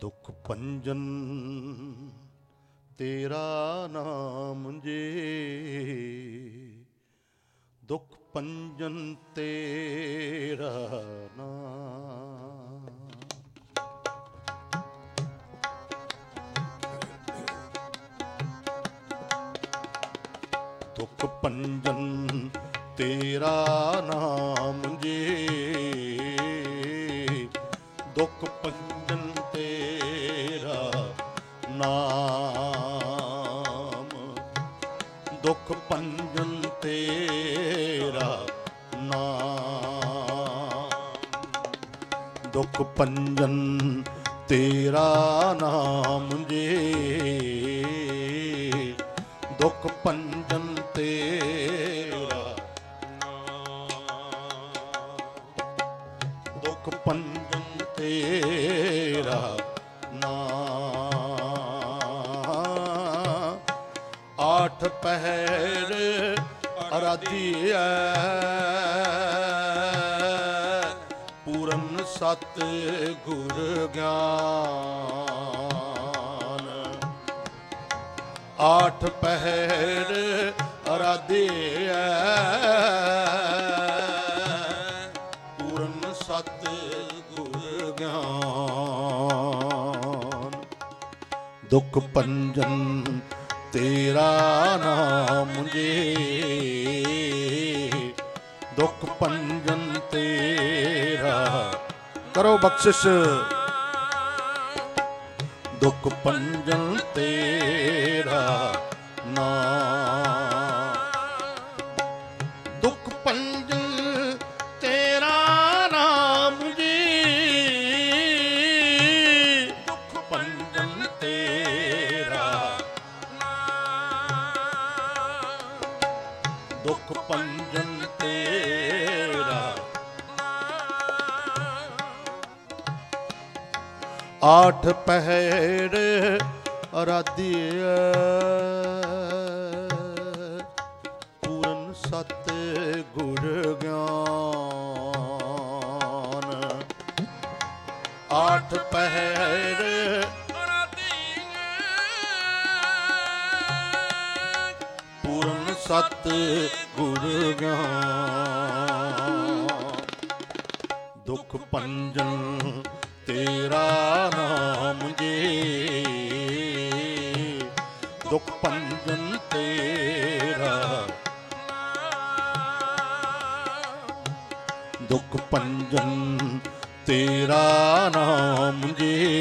ਦੁਖ ਪੰਜਨ ਤੇਰਾ ਨਾਮ ਜੇ। ਦੁਖ ਪੰਜਨ ਤੇਰਾ ਨਾਮ। ਦੁਖ ਪੰਜਨ ਤੇਰਾ ਨਾਮ ਜੇ। ਪੰਜਨ ਤੇਰਾ ਨਾਮ ਜੇ। ਦੁਖ ਪੰਜਨ ਤੇਰਾ ਨਾਮ। ਦੁਖ ਪੰਜਨ ਤੇਰਾ ਨਾਮ। ਆਠ ਪਹਿਰ ਅਰਾਧੀਐ ਪੂਰਨ ਸਤ ਗੁਰ ਗਿਆਨ। ਆਠ ਪਹਿਰ ਅਰਾਧੀਐ ਪੂਰਨ ਸਤ ਗੁਰ ਗਿਆਨ। ਦੁਖ ਪੰਜਨ ਤੇਰਾ ਨਾਮ ਜੇ। ਦੁਖ ਪੰਜਨ ਤੇਰਾ ਕਰੋ ਬਖਸ਼ਿਸ਼। ਦੁਖ ਪੰਜਨ ਤੇਰਾ ਨਾਮ ਦੁਖ ਪੰਜਨ ਤੇਰਾ ਨਾਮ ਜੀ ਦੁਖ ਪੰਜਨ ਤੇਰਾ ਦੁਖ ਪੰਜਨ ਤੇਰਾ ਆਠ ਪਹਿਰ ਅਰਾਧੀਐ। ਪੂਰਨ ਸਤ ਗੁਰ ਗਿਆਨ। ਆਠ ਪਹਿਰ ਪੂਰਨ ਸਤ ਗੁਰ ਗਿਆਨ। ਦੁਖ ਪੰਜਨ ਤੇਰਾ ਨਾਮ ਜੇ ਦੁਖ ਪੰਜਨ ਤੇਰਾ। ਦੁਖ ਪੰਜਨ ਤੇਰਾ ਨਾਮ ਜੇ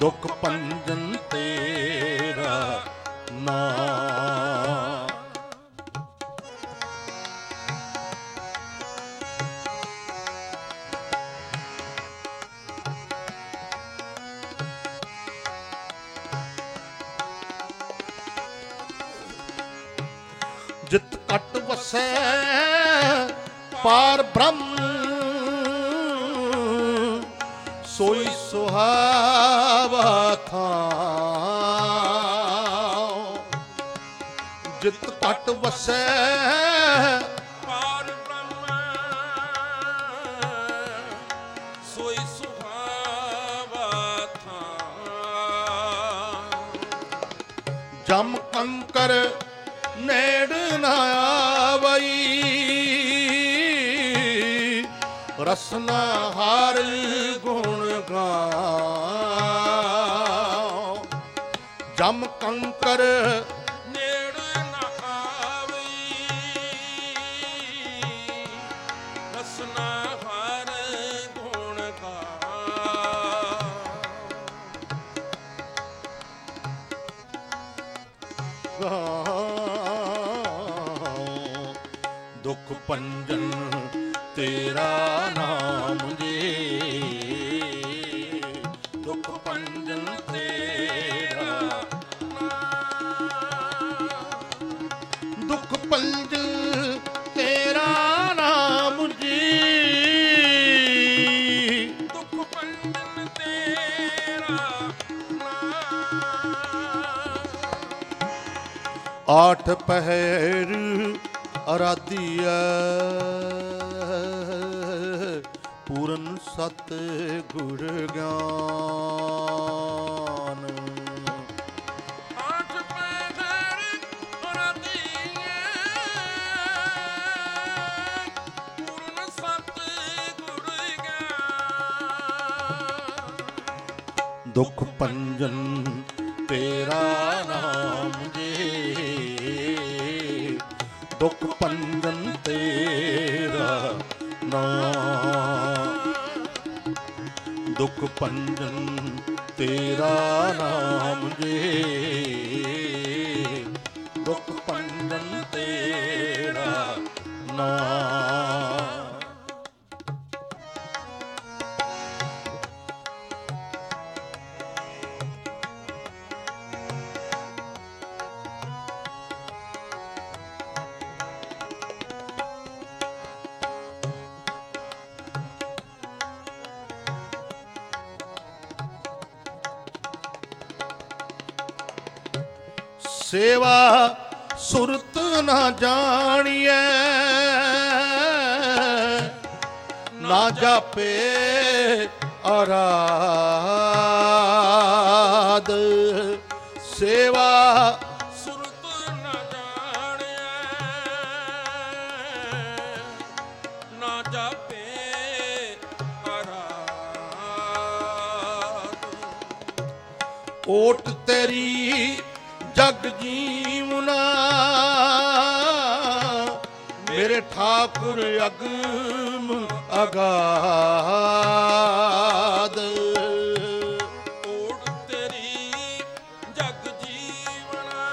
ਦੁਖ ਪੰਜਨ ਤੇਰਾ ਨਾਮ ਜਿਤ ਕਟ ਵਸੈ, ਪਾਰ ਬ੍ਰਹਮ। ਸੋਈ ਸੁਹਾਵਾ ਥਾਂ। ਜਿਤ ਕਟ ਵਸੈ, ਪਾਰ ਬ੍ਰਹਮ। ਸੋਈ ਸੁਹਾਵਾ ਥਾਂ। ਜਮ ਕੰਕਰ ਨੇੜ ਨਾ ਆਵਈ। ਰਸਨਾ ਹਰ ਗੁਣ ਗਾਉ। ਜਮ ਕੰਕਰ ਨੇੜ ਨਾ ਆਵਈ। ਰਸਨਾ ਦੁਖ ਪੰਜਨ ਤੇਰਾ ਨਾਮ ਜੀ। ਦੁਖ ਪੰਜਨ ਤੇਰਾ ਨਾਮ। ਆਠ ਪਹਿਰ ਅਰਾਧੀਐ ਪੂਰਨ ਪੂਰਨ ਸਤ ਗੁਰ ਗਿਆਨ। ਦੁਖ ਪੰਜਨ ਤੇਰਾ ਨਾਮ ਜੇ। ਦੁਖ ਪੰਜਨ ਤੇਰਾ ਨਾਮ। ਦੁਖ ਪੰਜਨ ਤੇਰਾ ਨਾਮ ਜੇ। ਸੇਵਾ ਸੁਰਤ ਨਾ ਜਾਣੀਐ। ਨਾ ਜਾਪੇ ਅਰਾਧ ਠਾਕੁਰ ਅਗਮ ਅਗਾਧ ਓੜ ਤੇਰੀ ਜਗ ਜੀਵਨਾ।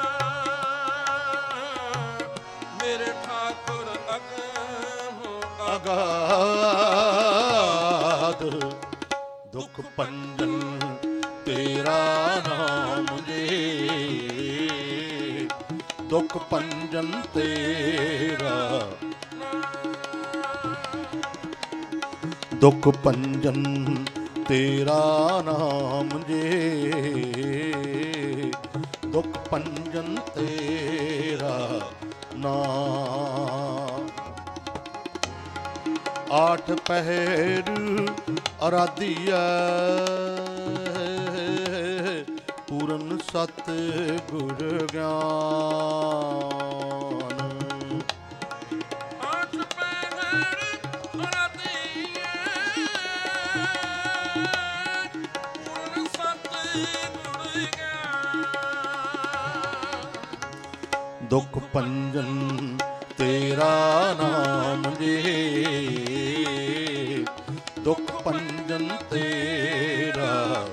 ਮੇਰੇ ਠਾਕੁਰ ਅਗਮ ਅਗਾਧ ਦੁਖ ਪੰਜਨ ਤੇਰਾ ਨਾਮ ਜੇ। ਦੁਖ ਪੰਜਨ ਤੇਰਾ ਦੁਖ ਪੰਜਨ ਤੇਰਾ ਨਾਮ ਜੇ। ਦੁਖ ਪੰਜਨ ਤੇਰਾ ਨਾਮ। ਆਠ ਪਹਿਰ ਅਰਾਧੀਐ ਪੂਰਨ ਸਤ ਗੁਰ ਗਿਆਨ। ਦੁਖ ਪੰਜਨ ਤੇਰਾ ਨਾਮ ਜੇ। ਦੁਖ ਪੰਜਨ ਤੇਰਾ।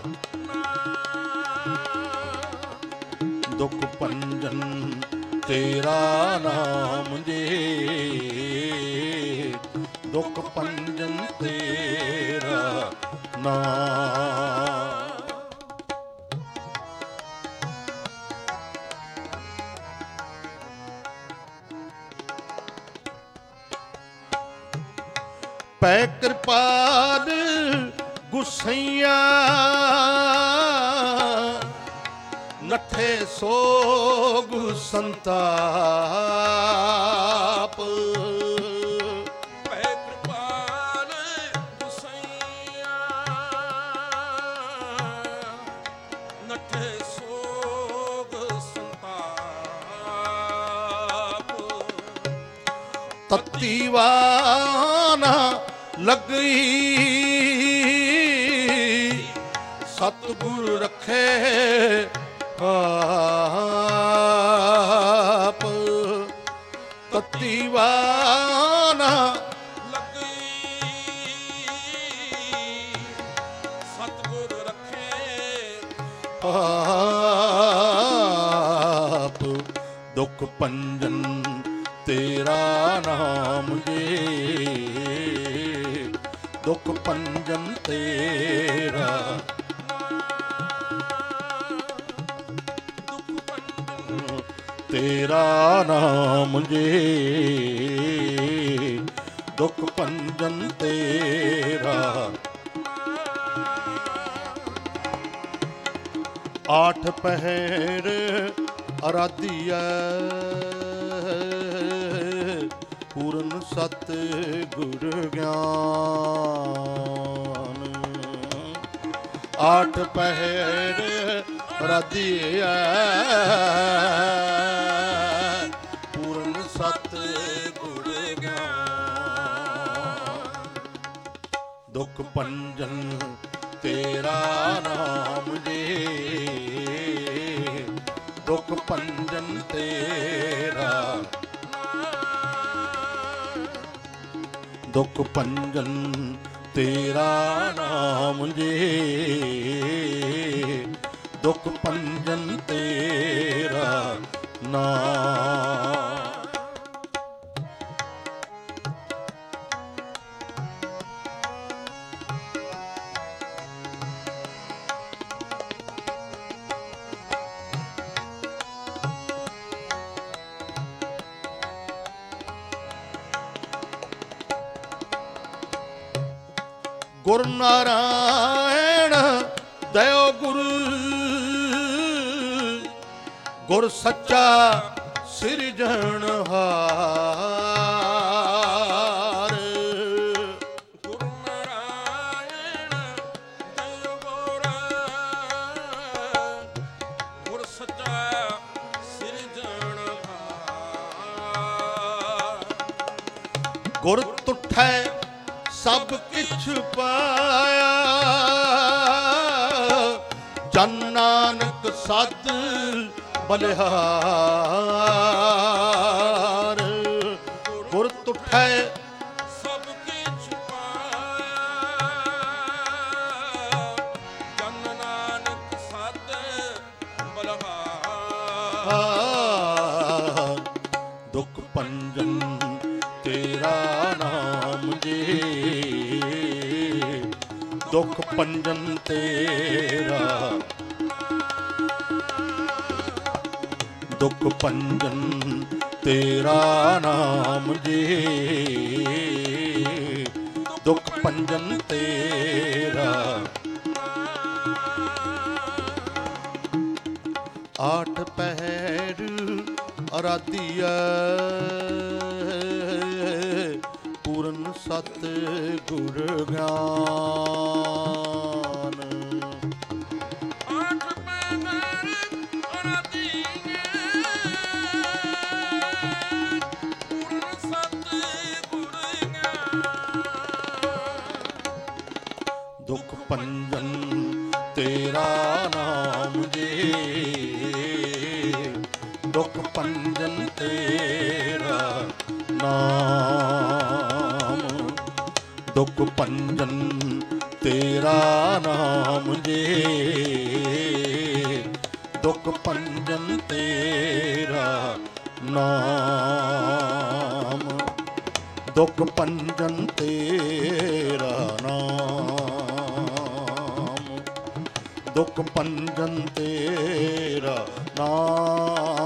ਦੁਖ ਪੰਜਨ ਤੇਰਾ ਨਾਮ ਜੇ। ਦੁਖ ਪੰਜਨ ਤੇਰਾ ਨਾਮ ਪੈ ਕਿਰਪਾਲ ਗੁਸਈਆ। ਨਠੇ ਸੋਗ ਸੰਤਾਪ। ਪੈ ਕਿਰਪਾਲ ਗੁਸਈਆ ਨਠੇ ਸੋਗ ਸੰਤਾਪ ਤਤੀ ਵਾਨਾ ਲਗਈ ਸਤਿਗੁਰ ਰੱਖੇ ਆਪ। ਤਤੀ ਵਾਨਾ ਲੱਗੀ ਸਤਿਗੁਰ ਰੱਖੇ ਆਪ। ਦੁਖ ਪੰਜਨ ਤੇਰਾ ਨਾਮ ਜੇ ਦੁਖ ਪੰਜਨ ਤੇਰਾ। ਦੁਖ ਪੰਜਨ ਤੇਰਾ ਨਾਮ ਜੇ ਦੁਖ ਪੰਜਨ ਤੇਰਾ। ਆਠ ਪਹਿਰ ਅਰਾਧੀਐ। ਸਤ ਗੁਰ ਗਿਆਨ। ਆਠ ਪਹਿਰ ਰਦੀਐ। ਪੂਰਨ ਸਤ ਗੁਰ ਗਿਆਨ। ਦੁਖ ਪੰਜਨ ਤੇਰਾ ਨਾਮ ਜੀ। ਦੁਖ ਪੰਜਨ ਤੇਰਾ ਦੁਖ ਪੰਜਨ ਤੇਰਾ ਨਾਮ ਜੀ ਗੁਰ ਨਾਰਾਇਣ ਦਇਓ ਗੁਰ। ਗੁਰ ਸੱਚਾ ਸਿਰਜਣਹਾਰ ਗੁਰੂ ਨਾਰਾਇਣ ਦਇ ਗੁਰ। ਗੁਰ ਸੱਚਾ ਸਿਰਜਣਹਾਰ ਗੁਰ ਤੁਠੈ ਸਭ ਕਿਛ ਪਾਇਆ। ਜਨ ਨਾਨਕ ਸਦ ਬਲਿਹਾਰ। ਗੁਰ ਤੁਠੈ ਸਭ ਕਿਛ ਪਾਇਆ। ਜਨ ਨਾਨਕ ਸਦ ਬਲਹਾਰ। ਹਾਰ ਦੁਖ ਪੰਜਨ ਦੁਖ ਪੰਜਨ ਤੇਰਾ। ਦੁਖ ਪੰਜਨ ਤੇਰਾ ਨਾਮ ਜੀ। ਦੁਖ ਪੰਜਨ ਤੇਰਾ। ਆਠ ਪਹਿਰ ਅਰਾਧੀਐ। ਪੂਰਨ ਸਤ ਗੁਰ ਗਿਆਨ ਨਾਮ ਜੀ ਦੁਖ ਪੰਜਨ ਤੇਰਾ ਨਾਮ। ਦੁਖ ਪੰਜਨ ਤੇਰਾ ਨਾਮ। ਦੁਖ ਪੰਜਨ ਤੇਰਾ ਨਾਮ।